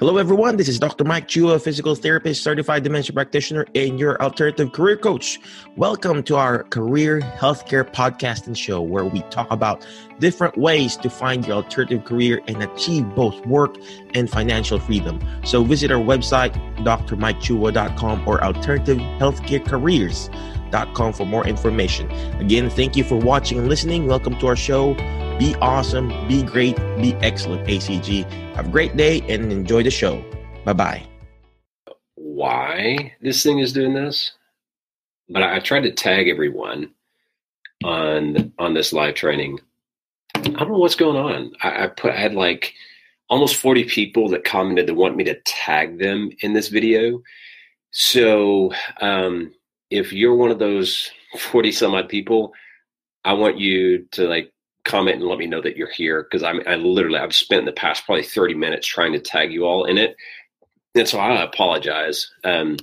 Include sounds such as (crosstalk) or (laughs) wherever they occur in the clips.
Hello, everyone. This is Dr. Mike Chua, physical therapist, certified dementia practitioner, and your alternative career coach. Welcome to our career healthcare podcast and show where we talk about different ways to find your alternative career and achieve both work and financial freedom. So visit our website, drmikechua.com or alternativehealthcarecareers.com for more information. Again, thank you for watching and listening. Welcome to our show. Be awesome, be great, be excellent, ACG. Have a great day and enjoy the show. Bye bye. Why this thing is doing this? But I, tried to tag everyone on on this live training. I don't know what's going on. I, I put I had like almost 40 people that commented that want me to tag them in this video. So um, if you're one of those 40 some odd people, I want you to like comment and let me know that you're here because I'm I literally I've spent the past probably 30 minutes trying to tag you all in it. And so I apologize. Um,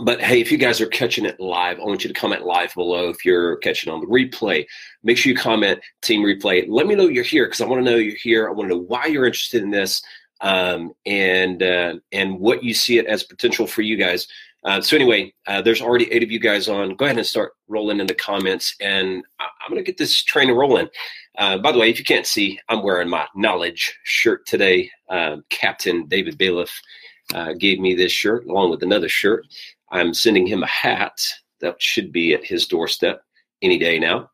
but hey, if you guys are catching it live, I want you to comment live below. If you're catching on the replay, make sure you comment team replay. Let me know you're here because I want to know you're here. I want to know why you're interested in this um, and uh, and what you see it as potential for you guys. Uh, so anyway, uh, there's already eight of you guys on. Go ahead and start rolling in the comments, and I- am going to get this train rolling. Uh, by the way, if you can't see, I'm wearing my knowledge shirt today. Uh, Captain David Bailiff uh, gave me this shirt along with another shirt. I'm sending him a hat that should be at his doorstep any day now.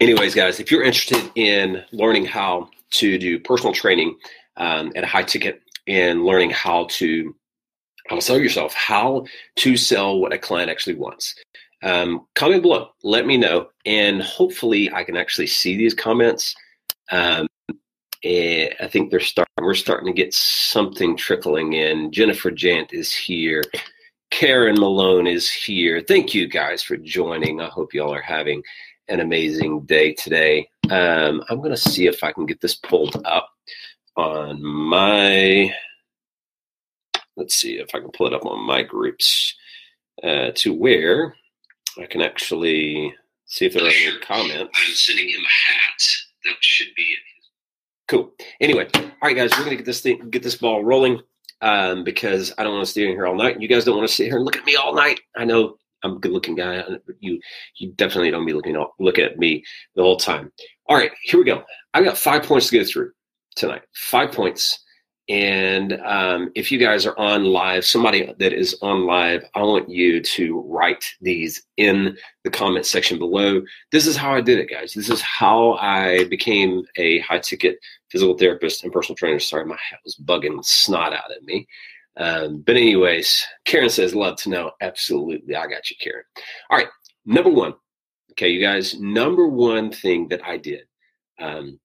Anyways, guys, if you're interested in learning how to do personal training um, at a high ticket and learning how to to sell yourself, how to sell what a client actually wants. Um, comment below, let me know, and hopefully I can actually see these comments. Um, I think they're starting. We're starting to get something trickling in. Jennifer Jant is here. Karen Malone is here. Thank you guys for joining. I hope y'all are having an amazing day today. Um, I'm going to see if I can get this pulled up on my let's see if I can pull it up on my groups uh, to where I can actually see if there are any comments. I'm sending him a hat that should be it. Cool. Anyway, all right, guys, we're gonna get this thing, get this ball rolling, um, because I don't want to stay in here all night. You guys don't want to sit here and look at me all night. I know I'm a good-looking guy. You, you definitely don't be looking look at me the whole time. All right, here we go. I got five points to go through tonight. Five points and um, if you guys are on live, somebody that is on live, I want you to write these in the comment section below. This is how I did it, guys. This is how I became a high ticket physical therapist and personal trainer. Sorry, my hat was bugging snot out at me. Um, but, anyways, Karen says, Love to know. Absolutely. I got you, Karen. All right. Number one. Okay, you guys, number one thing that I did um,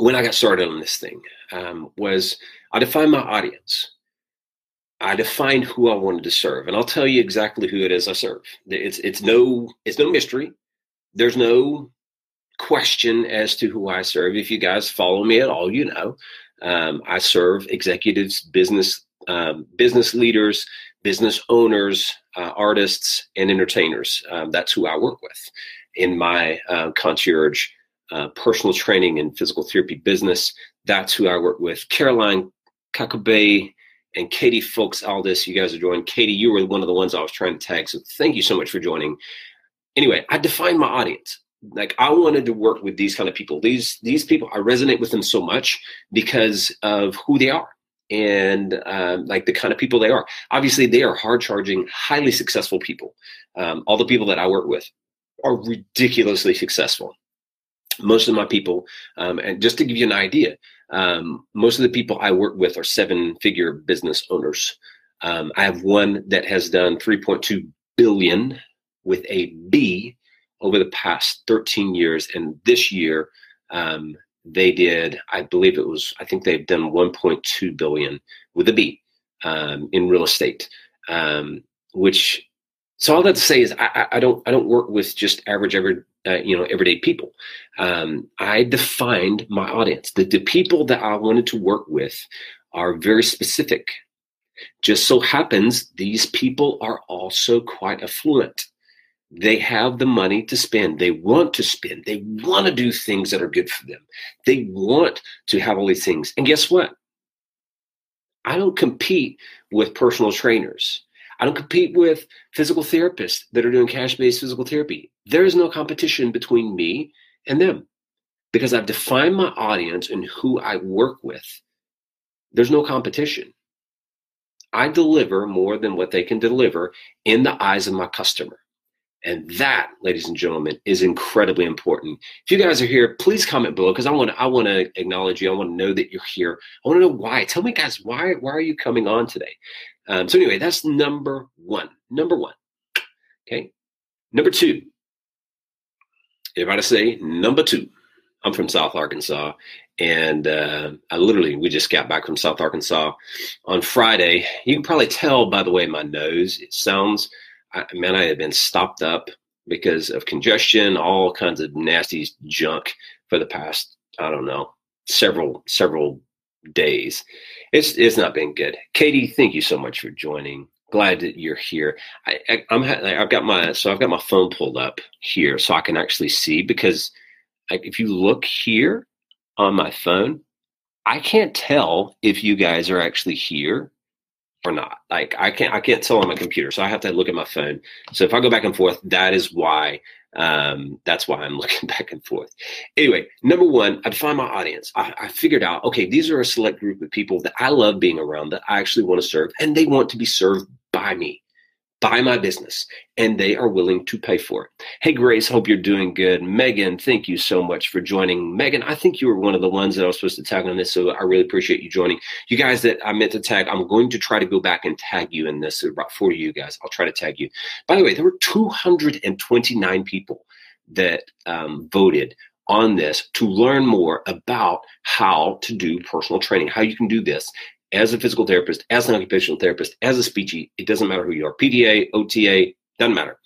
when I got started on this thing um, was I defined my audience. I defined who I wanted to serve, and I'll tell you exactly who it is I serve. It's it's no it's no mystery. There's no question as to who I serve. If you guys follow me at all, you know um, I serve executives, business um, business leaders, business owners, uh, artists, and entertainers. Um, that's who I work with in my uh, concierge uh, personal training and physical therapy business. That's who I work with. Caroline Kakabe and Katie Folks Aldis, you guys are joining. Katie, you were one of the ones I was trying to tag, so thank you so much for joining. Anyway, I defined my audience. Like I wanted to work with these kind of people. These these people, I resonate with them so much because of who they are and um, like the kind of people they are. Obviously, they are hard charging, highly successful people. Um, all the people that I work with are ridiculously successful. Most of my people, um, and just to give you an idea, um, most of the people I work with are seven figure business owners. Um, I have one that has done 3.2 billion with a B over the past 13 years. And this year, um, they did, I believe it was, I think they've done 1.2 billion with a B um, in real estate, um, which so all that to say is I, I, don't I don't work with just average every uh, you know everyday people. Um, I defined my audience. The, the people that I wanted to work with are very specific. Just so happens these people are also quite affluent. They have the money to spend. They want to spend. They want to do things that are good for them. They want to have all these things. And guess what? I don't compete with personal trainers. I don't compete with physical therapists that are doing cash based physical therapy. There is no competition between me and them because I've defined my audience and who I work with. There's no competition. I deliver more than what they can deliver in the eyes of my customer. And that, ladies and gentlemen, is incredibly important. If you guys are here, please comment below because I want to I want to acknowledge you. I want to know that you're here. I want to know why. Tell me, guys, why why are you coming on today? Um, so anyway, that's number one. Number one. Okay. Number two. Everybody say number two. I'm from South Arkansas, and uh, I literally we just got back from South Arkansas on Friday. You can probably tell by the way my nose it sounds. I, man, I had been stopped up because of congestion, all kinds of nasty junk for the past I don't know several several days. It's it's not been good. Katie, thank you so much for joining. Glad that you're here. I, I, I'm I've got my so I've got my phone pulled up here so I can actually see because if you look here on my phone, I can't tell if you guys are actually here or not. Like I can't I can't tell on my computer, so I have to look at my phone. So if I go back and forth, that is why um, that's why I'm (laughs) looking back and forth. Anyway, number one, I defined my audience. I, I figured out okay, these are a select group of people that I love being around, that I actually want to serve, and they want to be served by me buy my business and they are willing to pay for it. Hey, Grace, hope you're doing good. Megan, thank you so much for joining. Megan, I think you were one of the ones that I was supposed to tag on this, so I really appreciate you joining. You guys that I meant to tag, I'm going to try to go back and tag you in this. About 40 of you guys. I'll try to tag you. By the way, there were 229 people that um, voted on this to learn more about how to do personal training, how you can do this as a physical therapist, as an occupational therapist, as a speechy, it doesn't matter who you are, PTA, OTA, doesn't matter.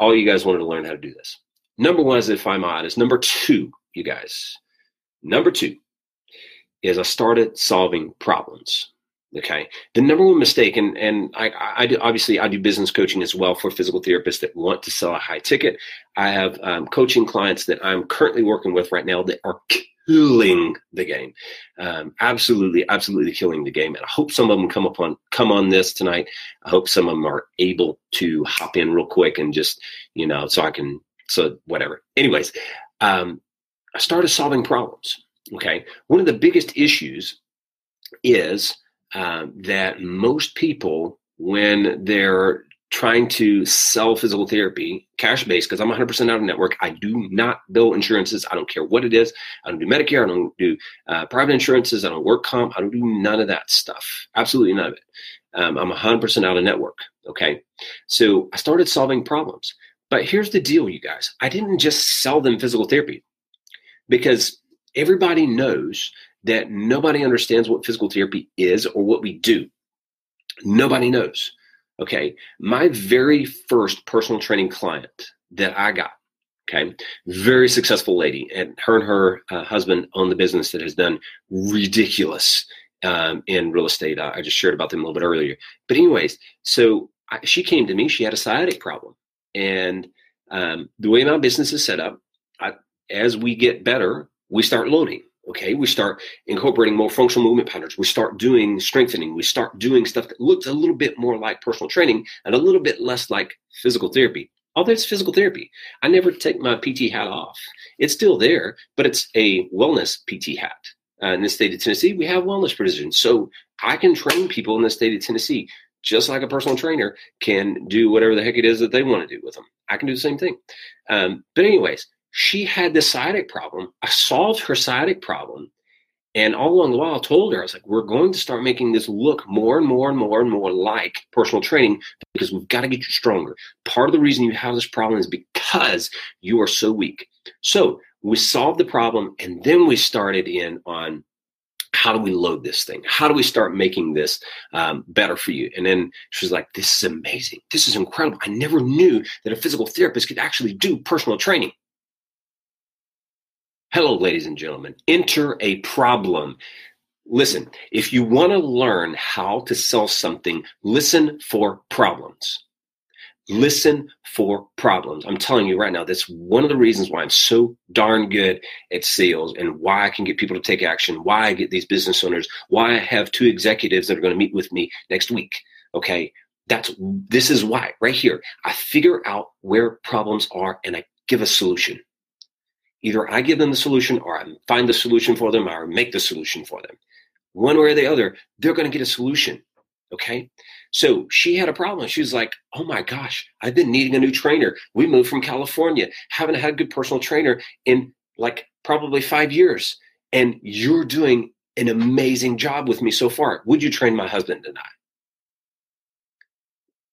All you guys wanted to learn how to do this. Number one is define my audience. Number two, you guys, number two is I started solving problems. Okay. The number one mistake, and and I, I do, obviously I do business coaching as well for physical therapists that want to sell a high ticket. I have um, coaching clients that I'm currently working with right now that are killing the game. Um, absolutely, absolutely killing the game. And I hope some of them come up on come on this tonight. I hope some of them are able to hop in real quick and just you know so I can so whatever. Anyways, um, I started solving problems. Okay, one of the biggest issues is uh, that most people when they're trying to sell physical therapy cash based because I'm 100% out of network. I do not bill insurances. I don't care what it is. I don't do Medicare. I don't do uh, private insurances. I don't work comp. I don't do none of that stuff. Absolutely none of it. Um, I'm 100% out of network. Okay. So I started solving problems. But here's the deal, you guys. I didn't just sell them physical therapy because everybody knows that nobody understands what physical therapy is or what we do. Nobody knows. Okay. My very first personal training client that I got, okay, very successful lady, and her and her uh, husband own the business that has done ridiculous um, in real estate. I, I, just shared about them a little bit earlier. But, anyways, so I, she came to me, she had a sciatic problem. And um, the way my business is set up, I, as we get better, we start loading. Okay, we start incorporating more functional movement patterns. We start doing strengthening. We start doing stuff that looks a little bit more like personal training and a little bit less like physical therapy. All that's physical therapy. I never take my PT hat off. It's still there, but it's a wellness PT hat. Uh, in the state of Tennessee, we have wellness provisions. So I can train people in the state of Tennessee just like a personal trainer can do whatever the heck it is that they want to do with them. I can do the same thing. Um, but, anyways, she had this sciatic problem. I solved her sciatic problem. And all along the while, I told her, I was like, we're going to start making this look more and more and more and more like personal training because we've got to get you stronger. Part of the reason you have this problem is because you are so weak. So we solved the problem and then we started in on how do we load this thing? How do we start making this um, better for you? And then she was like, this is amazing. This is incredible. I never knew that a physical therapist could actually do personal training. Hello, ladies and gentlemen. Enter a problem. Listen, if you want to learn how to sell something, listen for problems. Listen for problems. I'm telling you right now, that's one of the reasons why I'm so darn good at sales and why I can get people to take action, why I get these business owners, why I have two executives that are going to meet with me next week. Okay. That's this is why right here. I figure out where problems are and I give a solution. Either I give them the solution or I find the solution for them or make the solution for them. One way or the other, they're going to get a solution. Okay. So she had a problem. She was like, Oh my gosh, I've been needing a new trainer. We moved from California, haven't had a good personal trainer in like probably five years. And you're doing an amazing job with me so far. Would you train my husband and I?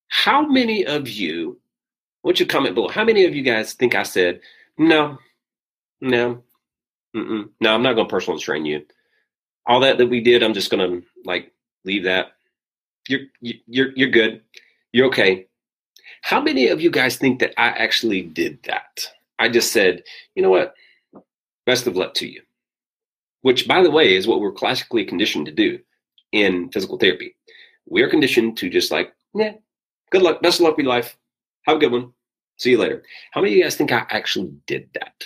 How many of you, what's your comment below? How many of you guys think I said, No, no, no, I'm not going to personal train you. All that that we did, I'm just going to like leave that you're you're you're good. You're okay. How many of you guys think that I actually did that? I just said, you know what? Best of luck to you. Which, by the way, is what we're classically conditioned to do in physical therapy. We're conditioned to just like, yeah, good luck, best of luck with life. Have a good one. See you later. How many of you guys think I actually did that?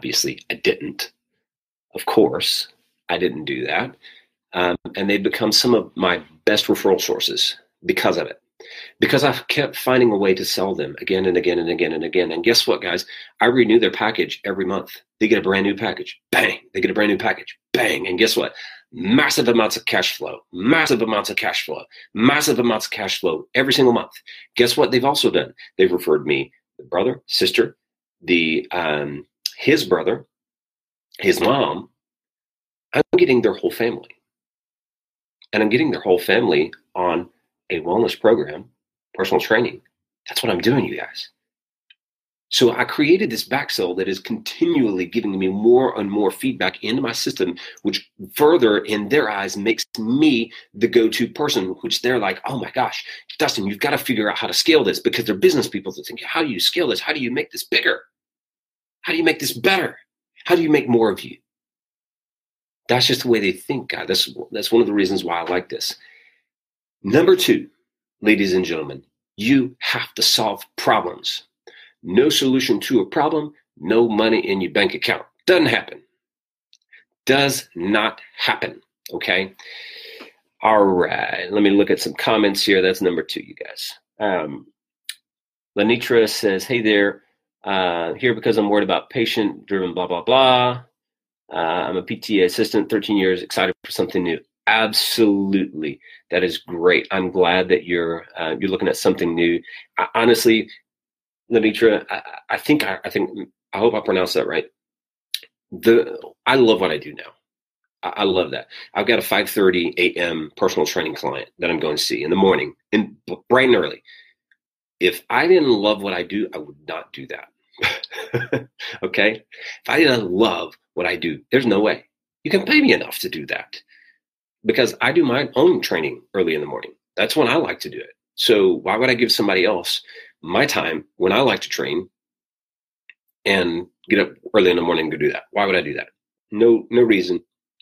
Obviously, I didn't. Of course, I didn't do that. Um, and they've become some of my best referral sources because of it. Because I've kept finding a way to sell them again and again and again and again. And guess what, guys? I renew their package every month. They get a brand new package. Bang. They get a brand new package. Bang. And guess what? Massive amounts of cash flow. Massive amounts of cash flow. Massive amounts of cash flow every single month. Guess what they've also done? They've referred me the brother, sister, the um, his brother, his mom. I'm getting their whole family and I'm getting their whole family on a wellness program, personal training. That's what I'm doing, you guys. So I created this back cell that is continually giving me more and more feedback into my system, which further in their eyes makes me the go-to person, which they're like, oh my gosh, Dustin, you've got to figure out how to scale this because they're business people that think, how do you scale this? How do you make this bigger? How do you make this better? How do you make more of you? That's just the way they think, God. That's that's one of the reasons why I like this. Number two, ladies and gentlemen, you have to solve problems. No solution to a problem, no money in your bank account. Doesn't happen. Does not happen. Okay. All right. Let me look at some comments here. That's number two, you guys. Um, Lenitra says, Hey there. Uh, here because I'm worried about patient driven, blah, blah, blah. Uh, I'm a PTA assistant, 13 years, excited for something new. Absolutely, that is great. I'm glad that you're uh, you're looking at something new. I, honestly, Lenitra, I, I think I, I, think I hope I pronounced that right. The I love what I do now. I, I love that. I've got a 5:30 a.m. personal training client that I'm going to see in the morning, and bright and early. If I didn't love what I do, I would not do that. (laughs) okay, if I didn't love what I do. There's no way. You can pay me enough to do that because I do my own training early in the morning. That's when I like to do it. So why would I give somebody else my time when I like to train and get up early in the morning to do that? Why would I do that? No, no reason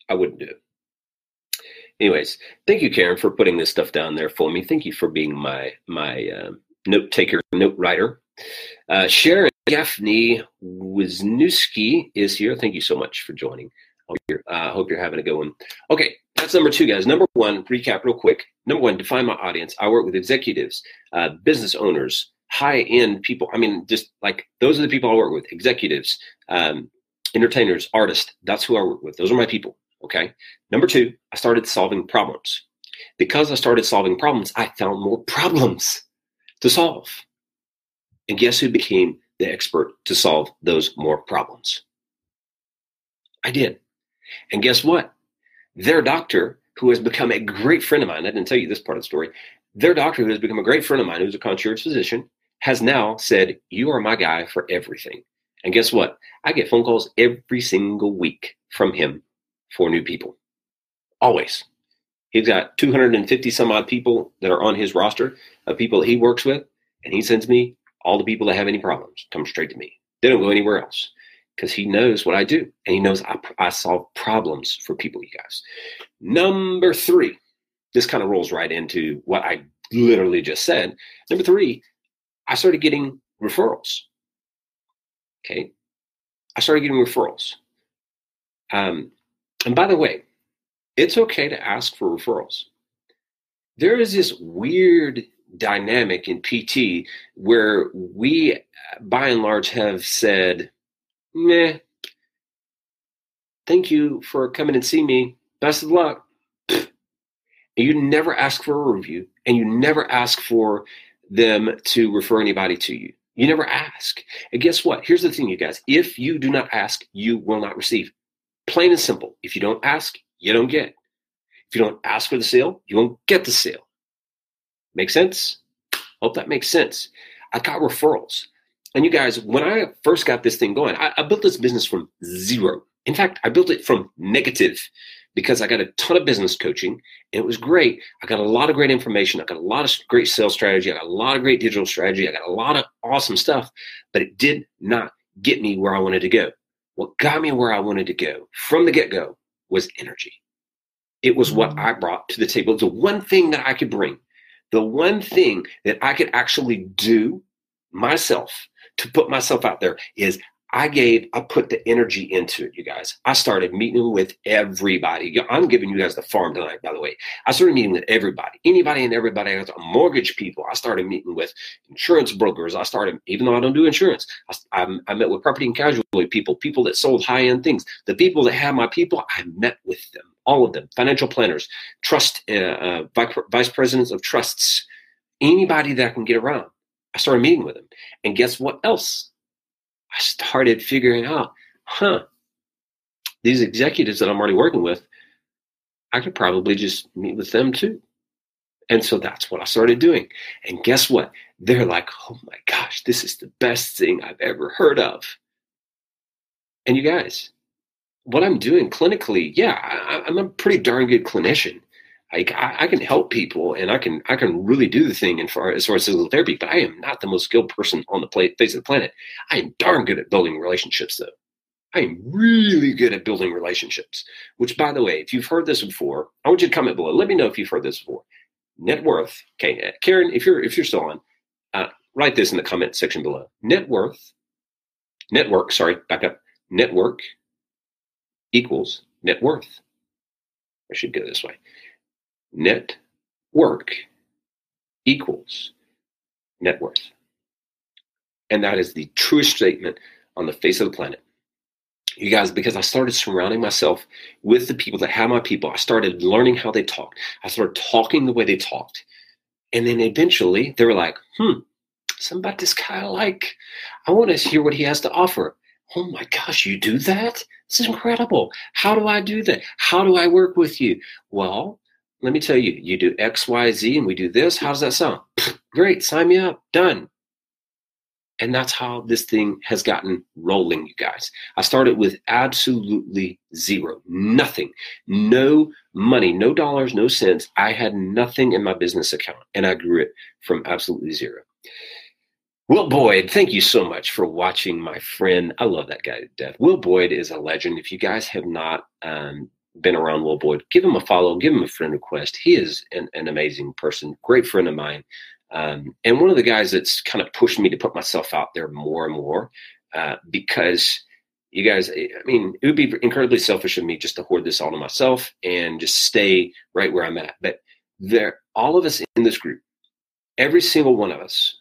I wouldn't do it. Anyways, thank you, Karen, for putting this stuff down there for me. Thank you for being my my uh, note taker, note writer. Uh, Sharon Gaffney Wisniewski is here. Thank you so much for joining. I hope, uh, hope you're having a good one. Okay, that's number two, guys. Number one, recap real quick. Number one, define my audience. I work with executives, uh, business owners, high end people. I mean, just like those are the people I work with executives, um, entertainers, artists. That's who I work with. Those are my people. Okay. Number two, I started solving problems. Because I started solving problems, I found more problems to solve. And guess who became the expert to solve those more problems? I did. And guess what? Their doctor, who has become a great friend of mine, I didn't tell you this part of the story, their doctor, who has become a great friend of mine, who's a concierge physician, has now said, You are my guy for everything. And guess what? I get phone calls every single week from him for new people. Always. He's got 250 some odd people that are on his roster of people he works with, and he sends me all the people that have any problems come straight to me. They don't go anywhere else because he knows what I do and he knows I, I solve problems for people, you guys. Number three, this kind of rolls right into what I literally just said. Number three, I started getting referrals. Okay. I started getting referrals. Um, and by the way, it's okay to ask for referrals. There is this weird dynamic in PT where we, by and large, have said, meh, thank you for coming and see me. Best of luck. And you never ask for a review and you never ask for them to refer anybody to you. You never ask. And guess what? Here's the thing, you guys. If you do not ask, you will not receive. Plain and simple. If you don't ask, you don't get. If you don't ask for the sale, you won't get the sale. Make sense? Hope that makes sense. I got referrals. And you guys, when I first got this thing going, I, I built this business from zero. In fact, I built it from negative because I got a ton of business coaching and it was great. I got a lot of great information. I got a lot of great sales strategy. I got a lot of great digital strategy. I got a lot of awesome stuff, but it did not get me where I wanted to go. What got me where I wanted to go from the get go was energy. It was what I brought to the table. The one thing that I could bring, the one thing that I could actually do myself to put myself out there is I gave, I put the energy into it, you guys. I started meeting with everybody. I'm giving you guys the farm tonight, by the way. I started meeting with everybody, anybody and everybody. I mortgage people. I started meeting with insurance brokers. I started, even though I don't do insurance, I, I, I met with property and casualty people, people that sold high end things. The people that have my people, I met with them, all of them, financial planners, trust, uh, uh, vice presidents of trusts, anybody that I can get around. I started meeting with them. And guess what else? I started figuring out, huh, these executives that I'm already working with, I could probably just meet with them too. And so that's what I started doing. And guess what? They're like, oh my gosh, this is the best thing I've ever heard of. And you guys, what I'm doing clinically, yeah, I, am a pretty darn good clinician. I, I, can help people and I can I can really do the thing in far as far as physical therapy, but I am not the most skilled person on the face of the planet. I am darn good at building relationships though. I am really good at building relationships. Which by the way, if you've heard this before, I want you to comment below. Let me know if you've heard this before. Net worth. Okay, uh, Karen, if you're if you're still on, uh, write this in the comment section below. Net worth, network, sorry, back up. Network equals net worth. I should go this way net work equals net worth. And that is the truest statement on the face of the planet. You guys, because I started surrounding myself with the people that have my people, I started learning how they talked. I started talking the way they talked. And then eventually they were like, hmm, this guy I like. I want to hear what he has to offer. Oh my gosh, you do that? This is incredible. How do I do that? How do I work with you? Well, let me tell you, you do X, Y, Z, and we do this. How does that sound? Great, sign me up. Done. And that's how this thing has gotten rolling, you guys. I started with absolutely zero, nothing, no money, no dollars, no cents. I had nothing in my business account, and I grew it from absolutely zero. Will Boyd, thank you so much for watching, my friend. I love that guy to death. Will Boyd is a legend. If you guys have not um, been around Will Boyd, give him a follow, give him a friend request. He is an, an amazing person, great friend of mine. Um, and one of the guys that's kind of pushed me to put myself out there more and more uh, because you guys, I mean, it would be incredibly selfish of me just to hoard this all to myself and just stay right where I'm at. But there, all of us in this group, every single one of us,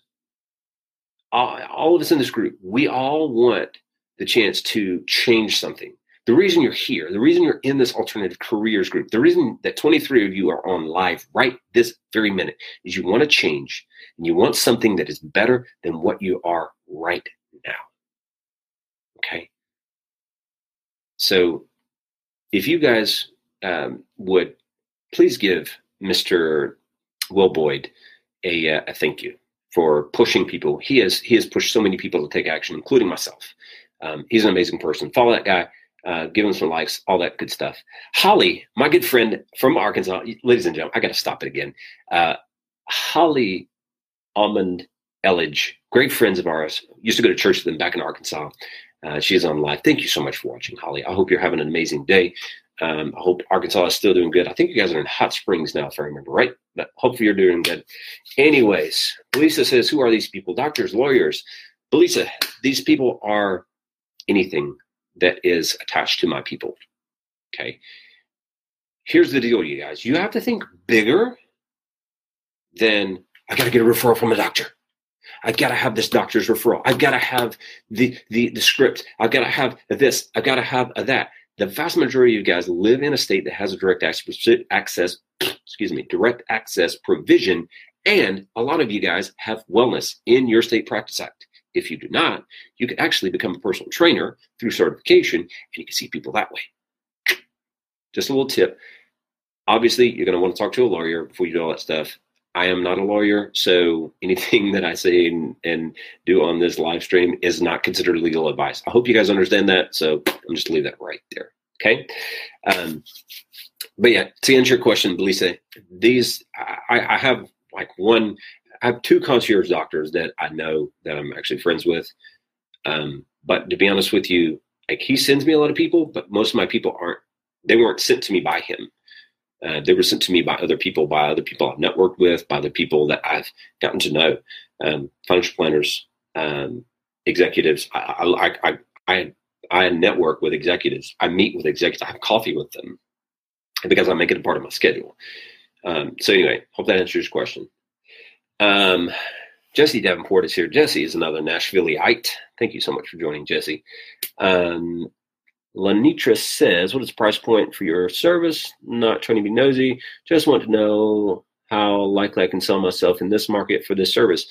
all, all of us in this group, we all want the chance to change something the reason you're here, the reason you're in this alternative careers group, the reason that 23 of you are on live right this very minute is you want to change and you want something that is better than what you are right now. Okay. So if you guys um, would please give Mr. Will Boyd a, uh, a thank you for pushing people. He has he has pushed so many people to take action, including myself. Um, he's an amazing person. Follow that guy uh, give him some likes, all that good stuff. Holly, my good friend from Arkansas, ladies and gentlemen, I got to stop it again. Uh, Holly Almond Elledge, great friends of ours, used to go to church with them back in Arkansas. Uh, she is on live. Thank you so much for watching, Holly. I hope you're having an amazing day. Um, I hope Arkansas is still doing good. I think you guys are in Hot Springs now, if I remember right. But hopefully you're doing good. Anyways, Lisa says, Who are these people? Doctors, lawyers. Belisa, these people are anything that is attached to my people. Okay. Here's the deal, you guys. You have to think bigger than I got to get a referral from a doctor. I've got to have this doctor's referral. I've got to have the, the, the script. I've got to have this. I've got to have that. The vast majority of you guys live in a state that has a direct access, excuse me, direct access provision, and a lot of you guys have wellness in your state practice act. If you do not, you can actually become a personal trainer through certification, and you can see people that way. (clears throat) Just a little tip. Obviously, you're going to want to talk to a lawyer before you do all that stuff. I am not a lawyer, so (laughs) anything that I say and, and, do on this live stream is not considered legal advice. I hope you guys understand that. So I'm just leave that right there. Okay. Um, but yeah, to answer your question, Belisa, these I, I have like one. I have two concierge doctors that I know that I'm actually friends with. Um, but to be honest with you, like he sends me a lot of people, but most of my people aren't. They weren't sent to me by him. Uh, they were sent to me by other people, by other people I've networked with, by the people that I've gotten to know, um, financial planners, um, executives. I, I, I, I, I network with executives. I meet with executives. I have coffee with them because I make it a part of my schedule. Um, so anyway, hope that answers your question. Um, Jesse Davenport is here. Jesse is another Nashvilleite. Thank you so much for joining, Jesse. Um, Lanitra says, What is the price point for your service? Not trying to be nosy, just want to know how likely I can sell myself in this market for this service.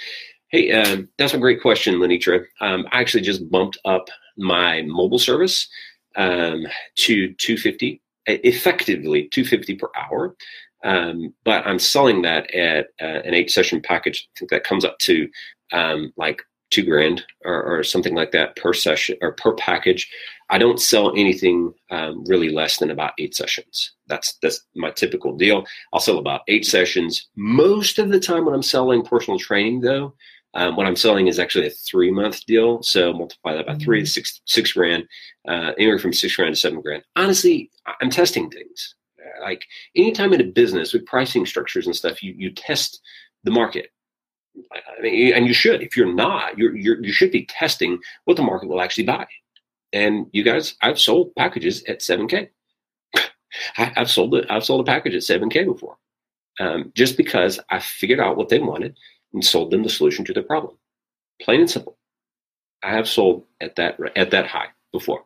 Hey, um, that's a great question, Lanitra. Um, I actually just bumped up my mobile service um, to 250, effectively 250 per hour. Um, but I'm selling that at uh, an eight session package. I think that comes up to um, like two grand or, or, something like that per session or per package. I don't sell anything um, really less than about eight sessions. That's that's my typical deal. I'll sell about eight sessions most of the time when I'm selling personal training. Though, um, what I'm selling is actually a three month deal. So multiply that by mm-hmm. three, six six grand, uh, anywhere from six grand to seven grand. Honestly, I'm testing things. Like anytime in a business with pricing structures and stuff, you you test the market. I mean, and you should. If you're not, you're, you're you should be testing what the market will actually buy. And you guys, I've sold packages at 7K. (laughs) I, have sold it. I've sold a package at 7K before, um, just because I figured out what they wanted and sold them the solution to their problem. Plain and simple. I have sold at that at that high before,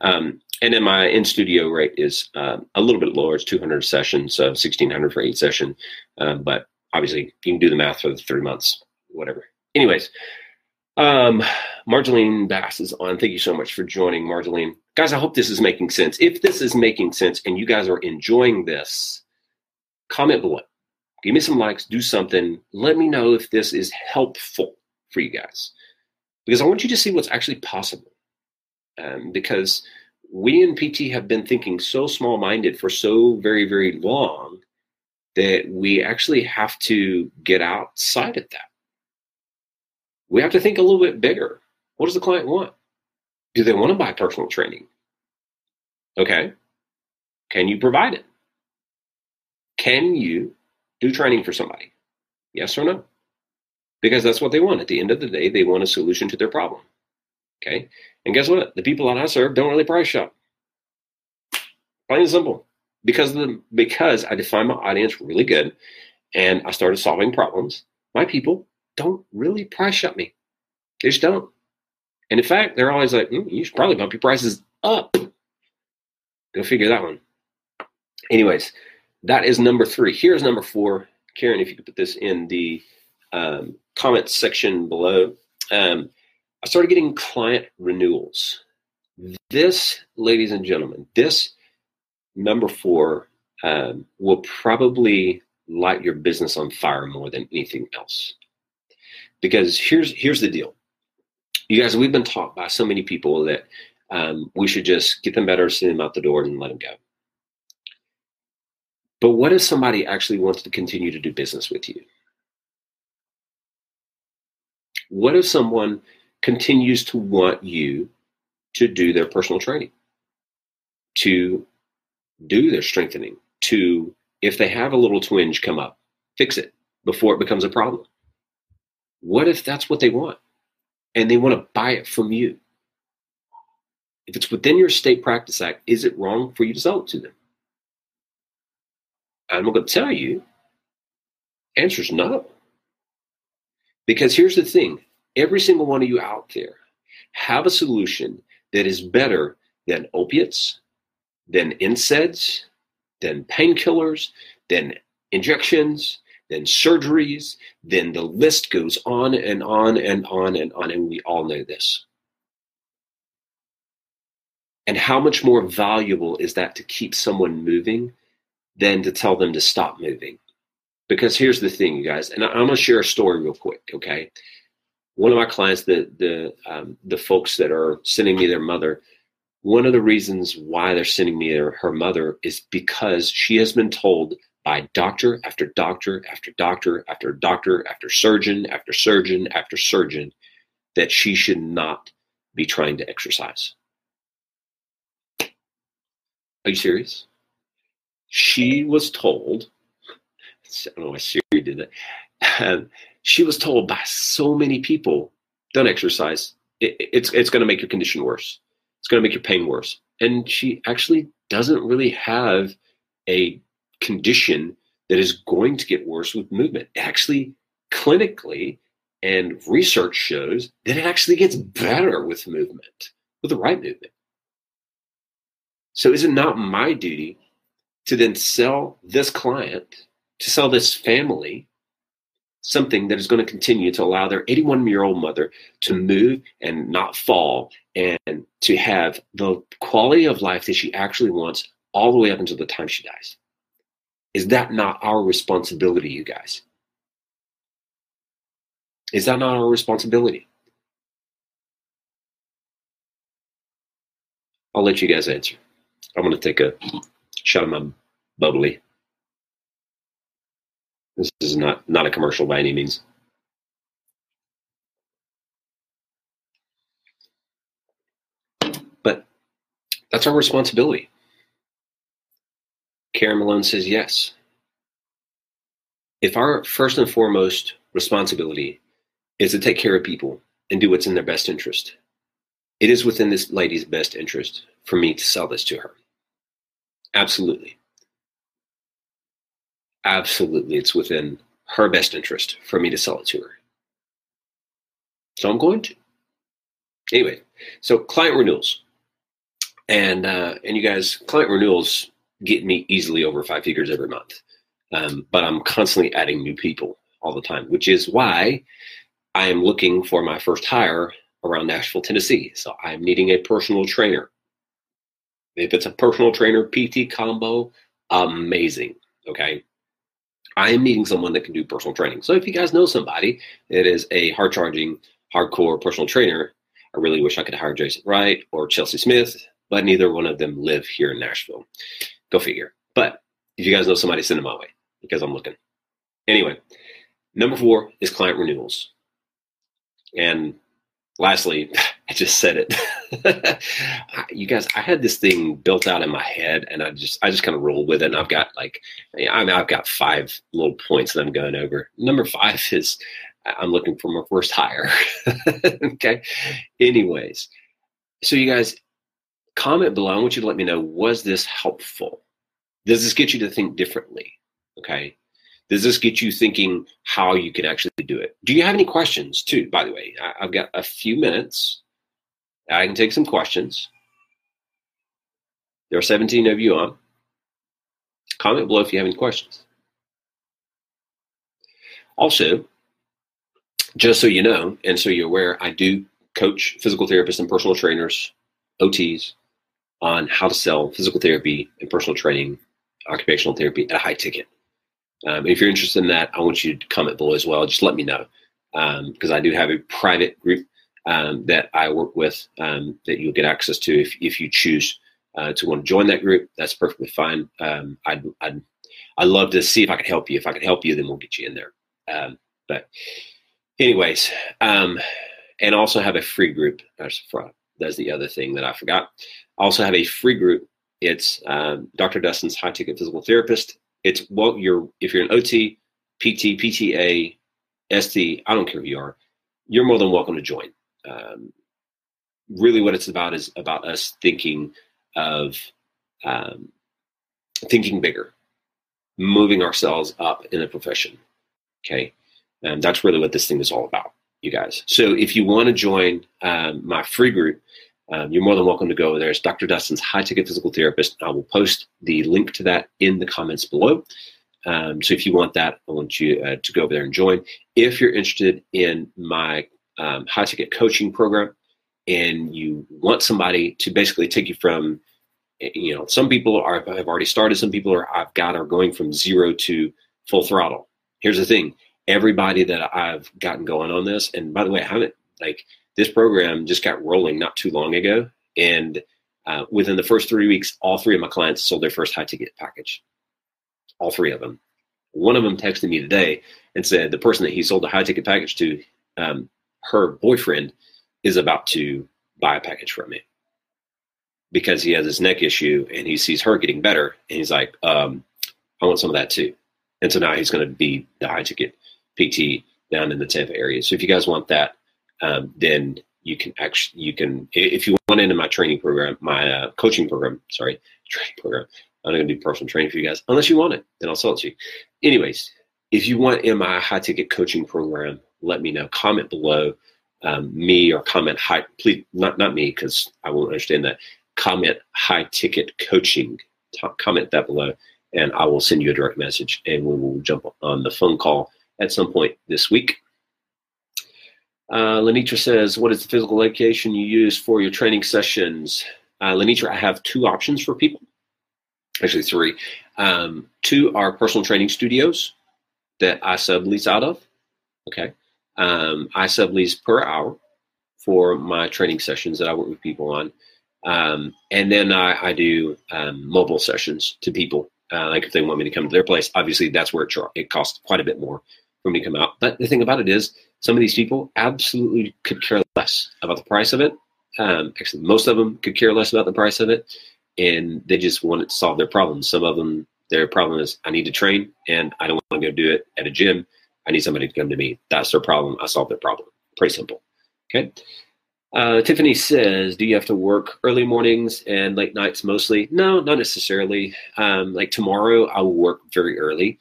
um, and then my in studio rate is um, a little bit lower. It's 200 sessions, so 1600 for eight session. Um, but obviously, you can do the math for the three months, whatever. Anyways, um, Bass is on. Thank you so much for joining, Marjeline. Guys, I hope this is making sense. If this is making sense and you guys are enjoying this, comment below. Give me some likes, do something. Let me know if this is helpful for you guys. Because I want you to see what's actually possible. Um, because we in PT have been thinking so small minded for so very, very long that we actually have to get outside of that we have to think a little bit bigger. What does the client want? Do they want to buy personal training? Okay. Can you provide it? Can you do training for somebody? Yes or no? Because that's what they want. At the end of the day, they want a solution to their problem. Okay. And guess what? The people that I serve don't really price shop. Plain and simple. Because the because I define my audience really good and I started solving problems, my people don't really price shop me. They just don't. And in fact, they're always like, mm, you should probably bump your prices up. Go figure that one. Anyways, that is number three. Here's number four. Karen, if you could put this in the um, comments section below. Um, I started getting client renewals. This, ladies and gentlemen, this number four um, will probably light your business on fire more than anything else. Because here's here's the deal. You guys we've been taught by so many people that um, we should just get them better send them out the door and let them go. But what if somebody actually wants to continue to do business with you? What if someone continues to want you to do their personal training to do their strengthening to, if they have a little twinge come up, fix it before it becomes a problem. What if that's what they want and they want to buy it from you? If it's within your state practice act, is it wrong for you to sell it to them? I'm going to tell you, answer is no. Because here's the thing every single one of you out there have a solution that is better than opiates, than NSAIDs, than painkillers, than injections, than surgeries, then the list goes on and on and on and on, and we all know this. And how much more valuable is that to keep someone moving than to tell them to stop moving? Because here's the thing, you guys, and I'm to share a story real quick, okay? One of my clients, the the um, the folks that are sending me their mother, one of the reasons why they're sending me their, her mother is because she has been told by doctor after doctor after doctor after doctor after surgeon after surgeon after surgeon that she should not be trying to exercise. Are you serious? She was told, I don't know why Siri did that. (laughs) She was told by so many people, don't exercise. It, it's it's going to make your condition worse. It's going to make your pain worse. And she actually doesn't really have a condition that is going to get worse with movement. Actually, clinically and research shows that it actually gets better with movement, with the right movement. So is it not my duty to then sell this client, to sell this family something that is going to continue to allow their 81 year old mother to move and not fall and to have the quality of life that she actually wants all the way up until the time she dies? Is that not our responsibility, you guys? Is that not our responsibility? I'll let you guys answer. I'm going to take a shot of my bubbly. This is not not a commercial by any means. But that's our responsibility. Karen Malone says yes. If our first and foremost responsibility is to take care of people and do what's in their best interest, it is within this lady's best interest for me to sell this to her. Absolutely. Absolutely, it's within her best interest for me to sell it to her. So I'm going to. Anyway, so client renewals. And uh, and you guys, client renewals get me easily over five figures every month. Um, but I'm constantly adding new people all the time, which is why I am looking for my first hire around Nashville, Tennessee. So I'm needing a personal trainer. If it's a personal trainer PT combo, amazing. Okay. I am needing someone that can do personal training. So if you guys know somebody that is a hard charging, hardcore personal trainer, I really wish I could hire Jason Wright or Chelsea Smith, but neither one of them live here in Nashville. Go figure. But if you guys know somebody, send them my way because I'm looking. Anyway, number four is client renewals. And lastly, (laughs) I just said it. (laughs) you guys, I had this thing built out in my head, and I just, I just kind of rolled with it. And I've got like, I mean, I've got five little points that I'm going over. Number five is I'm looking for my first hire. (laughs) okay. Anyways, so you guys, comment below. I want you to let me know was this helpful? Does this get you to think differently? Okay. Does this get you thinking how you can actually do it? Do you have any questions, too? By the way, I, have got a few minutes. I can take some questions. There are 17 of you on. Comment below if you have any questions. Also, just so you know, and so you're aware, I do coach physical therapists and personal trainers, OTs, on how to sell physical therapy and personal training, occupational therapy at a high ticket. Um, if you're interested in that, I want you to comment below as well. Just let me know because um, I do have a private group um, that I work with um, that you'll get access to if, if you choose uh, to want to join that group. That's perfectly fine. Um, I'd, I'd, I'd love to see if I can help you. If I can help you, then we'll get you in there. Um, but anyways, and also have a free group. That's, that's the other thing that I forgot. I also have a free group It's um, Dr. Dustin's high ticket physical therapist. It's well, you're if you're an OT, PT, PTA, ST, I don't care who you are, you're more than welcome to join. Um, really, what it's about is about us thinking of um, thinking bigger, moving ourselves up in a profession. Okay, and that's really what this thing is all about, you guys. So if you want to join um, my free group, um, you're more than welcome to go there. It's Dr. Dustin's High Ticket Physical Therapist. I will post the link to that in the comments below. Um, so if you want that, I want you uh, to go over there and join. If you're interested in my um, high ticket coaching program and you want somebody to basically take you from, eh, you know, some people are have already started, some people are I've got are going from zero to full throttle. Here's the thing: everybody that I've gotten going on this, and by the way, I haven't like this program just got rolling not too long ago, and uh, within the first three weeks, all three of my clients sold their first high ticket package all three of them. One of them texted me today and said the person that he sold the high ticket package to, um, her boyfriend is about to buy a package from me because he has his neck issue and he sees her getting better and he's like, um, I want some of that too. And so now he's going to be the high ticket PT down in the Tampa area. So if you guys want that, um, then you can actually you can if you want into my training program, my uh, coaching program, sorry, (laughs) training program, I'm not going to do personal training for you guys unless you want it. Then I'll sell it to you. Anyways, if you want in my high ticket coaching program, let me know. Comment below um, me or comment high. Please, not not me because I won't understand that. Comment high ticket coaching. comment that below, and I will send you a direct message, and we will jump on the phone call at some point this week. Uh, Lenitra says, "What is the physical location you use for your training sessions?" Uh, Lenitra, I have two options for people actually three. Um, two are personal training studios that I sublease out of. Okay. Um, I sublease per hour for my training sessions that I work with people on. Um, and then I, I do um, mobile sessions to people. Uh, like if they want me to come to their place, obviously that's where it, char- it costs quite a bit more for me to come out. But the thing about it is, some of these people absolutely could care less about the price of it. Um, actually, most of them could care less about the price of it and they just wanted to solve their problems. Some of them, their problem is, I need to train and I don't want to go do it at a gym. I need somebody to come to me. That's their problem. I solve their problem. Pretty simple. Okay. Uh, Tiffany says, Do you have to work early mornings and late nights mostly? No, not necessarily. Um, like tomorrow, I will work very early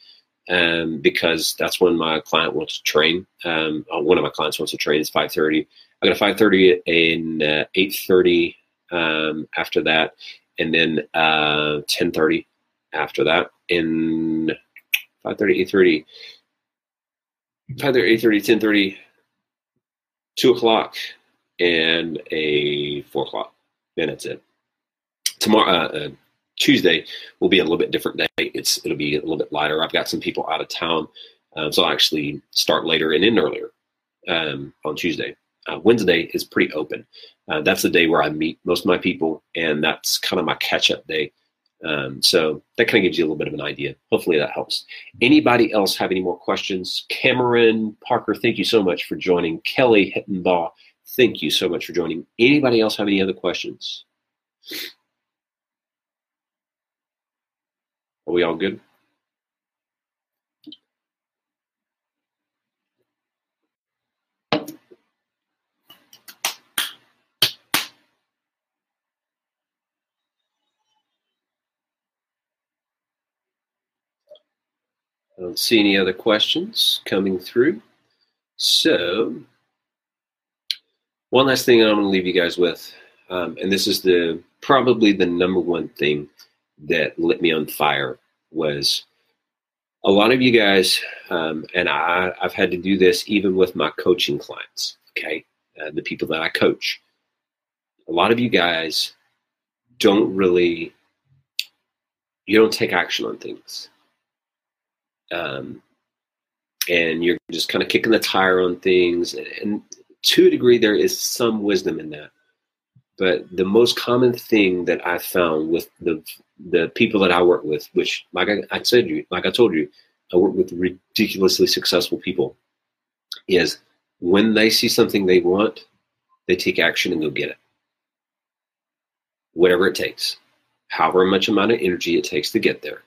um, because that's when my client wants to train. Um, uh, one of my clients wants to train. It's 5.30. I got a 5.30 and uh, 8.30 um, after that and then uh, 10.30 after that in 5.30 8.30 5.30 8.30 10.30 2 o'clock and a 4 o'clock. Then that's it. Tomorrow uh, uh, tuesday will be a little bit different day. It's it'll be a little bit lighter. I've got some people out of town um, so i'll actually start later and end earlier um, on tuesday. Uh, wednesday is pretty open. Uh, that's the day where I meet most of my people, and that's kind of my catch up day. Um, so that kind of gives you a little bit of an idea. Hopefully that helps. Anybody else have any more questions? Cameron Parker, thank you so much for joining. Kelly Hittenbaugh, thank you so much for joining. Anybody else have any other questions? Are we all good? I don't see any other questions coming through. So, one last thing I'm going to leave you guys with, um, and this is the probably the number one thing that lit me on fire was a lot of you guys, um, and I, I've had to do this even with my coaching clients. Okay, uh, the people that I coach, a lot of you guys don't really, you don't take action on things um, and you're just kind of kicking the tire on things. And to a degree, there is some wisdom in that. But the most common thing that I found with the the people that I work with, which like I, I said you, like I told you, I work with ridiculously successful people, is when they see something they want, they take action and go get it, whatever it takes. however much amount of energy it takes to get there.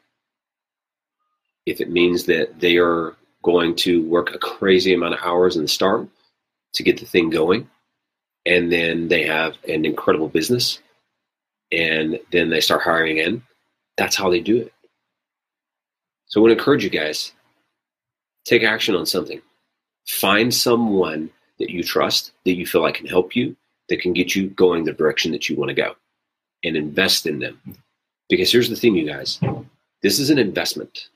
If it means that they are going to work a crazy amount of hours in the start to get the thing going, and then they have an incredible business, and then they start hiring in, that's how they do it. So I want to encourage you guys take action on something. Find someone that you trust, that you feel like can help you, that can get you going the direction that you want to go, and invest in them. Because here's the thing, you guys this is an investment.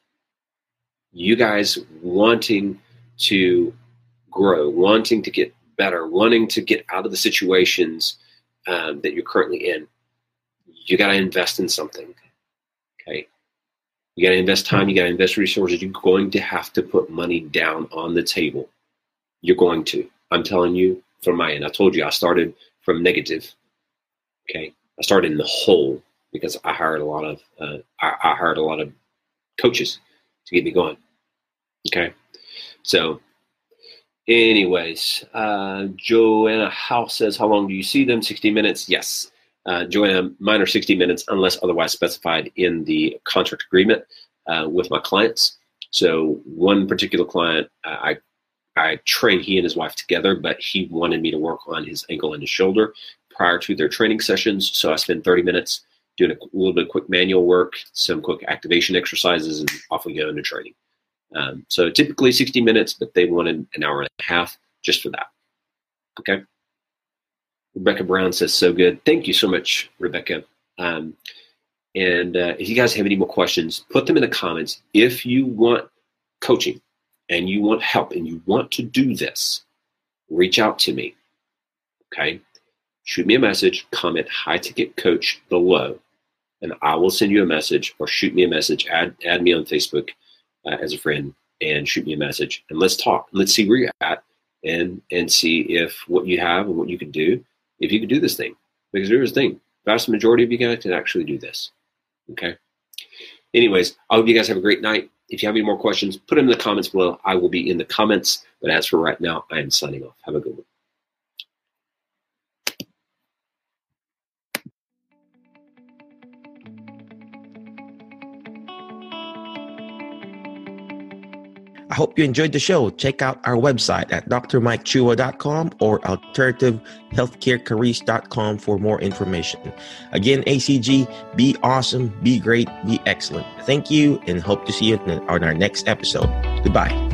You guys wanting to grow, wanting to get better, wanting to get out of the situations um, that you're currently in, you got to invest in something. Okay. You got to invest time, you got to invest resources. You're going to have to put money down on the table. You're going to. I'm telling you from my end. I told you I started from negative. Okay. I started in the hole because I hired a lot of uh, I, I hired a lot of coaches to get me going. Okay. So anyways, uh, Joanna House says, how long do you see them? 60 minutes. Yes. Uh, Joanna, mine are 60 minutes unless otherwise specified in the contract agreement uh, with my clients. So one particular client, I I trained he and his wife together, but he wanted me to work on his ankle and his shoulder prior to their training sessions. So I spend 30 minutes doing a little bit of quick manual work, some quick activation exercises, and off we go into training. Um, so typically 60 minutes, but they wanted an hour and a half just for that. Okay. Rebecca Brown says, so good. Thank you so much, Rebecca. Um, and uh, if you guys have any more questions, put them in the comments. If you want coaching and you want help and you want to do this, reach out to me. Okay. Shoot me a message, comment high ticket coach below, and I will send you a message or shoot me a message. Add, add me on Facebook uh, as a friend and shoot me a message and let's talk. Let's see where you're at and and see if what you have and what you can do if you can do this thing. Because here's the thing: vast majority of you guys can actually do this. Okay. Anyways, I hope you guys have a great night. If you have any more questions, put them in the comments below. I will be in the comments. But as for right now, I am signing off. Have a good one. Hope you enjoyed the show. Check out our website at drmikechua.com or alternativehealthcarecareers.com for more information. Again, ACG, be awesome, be great, be excellent. Thank you and hope to see you on our next episode. Goodbye.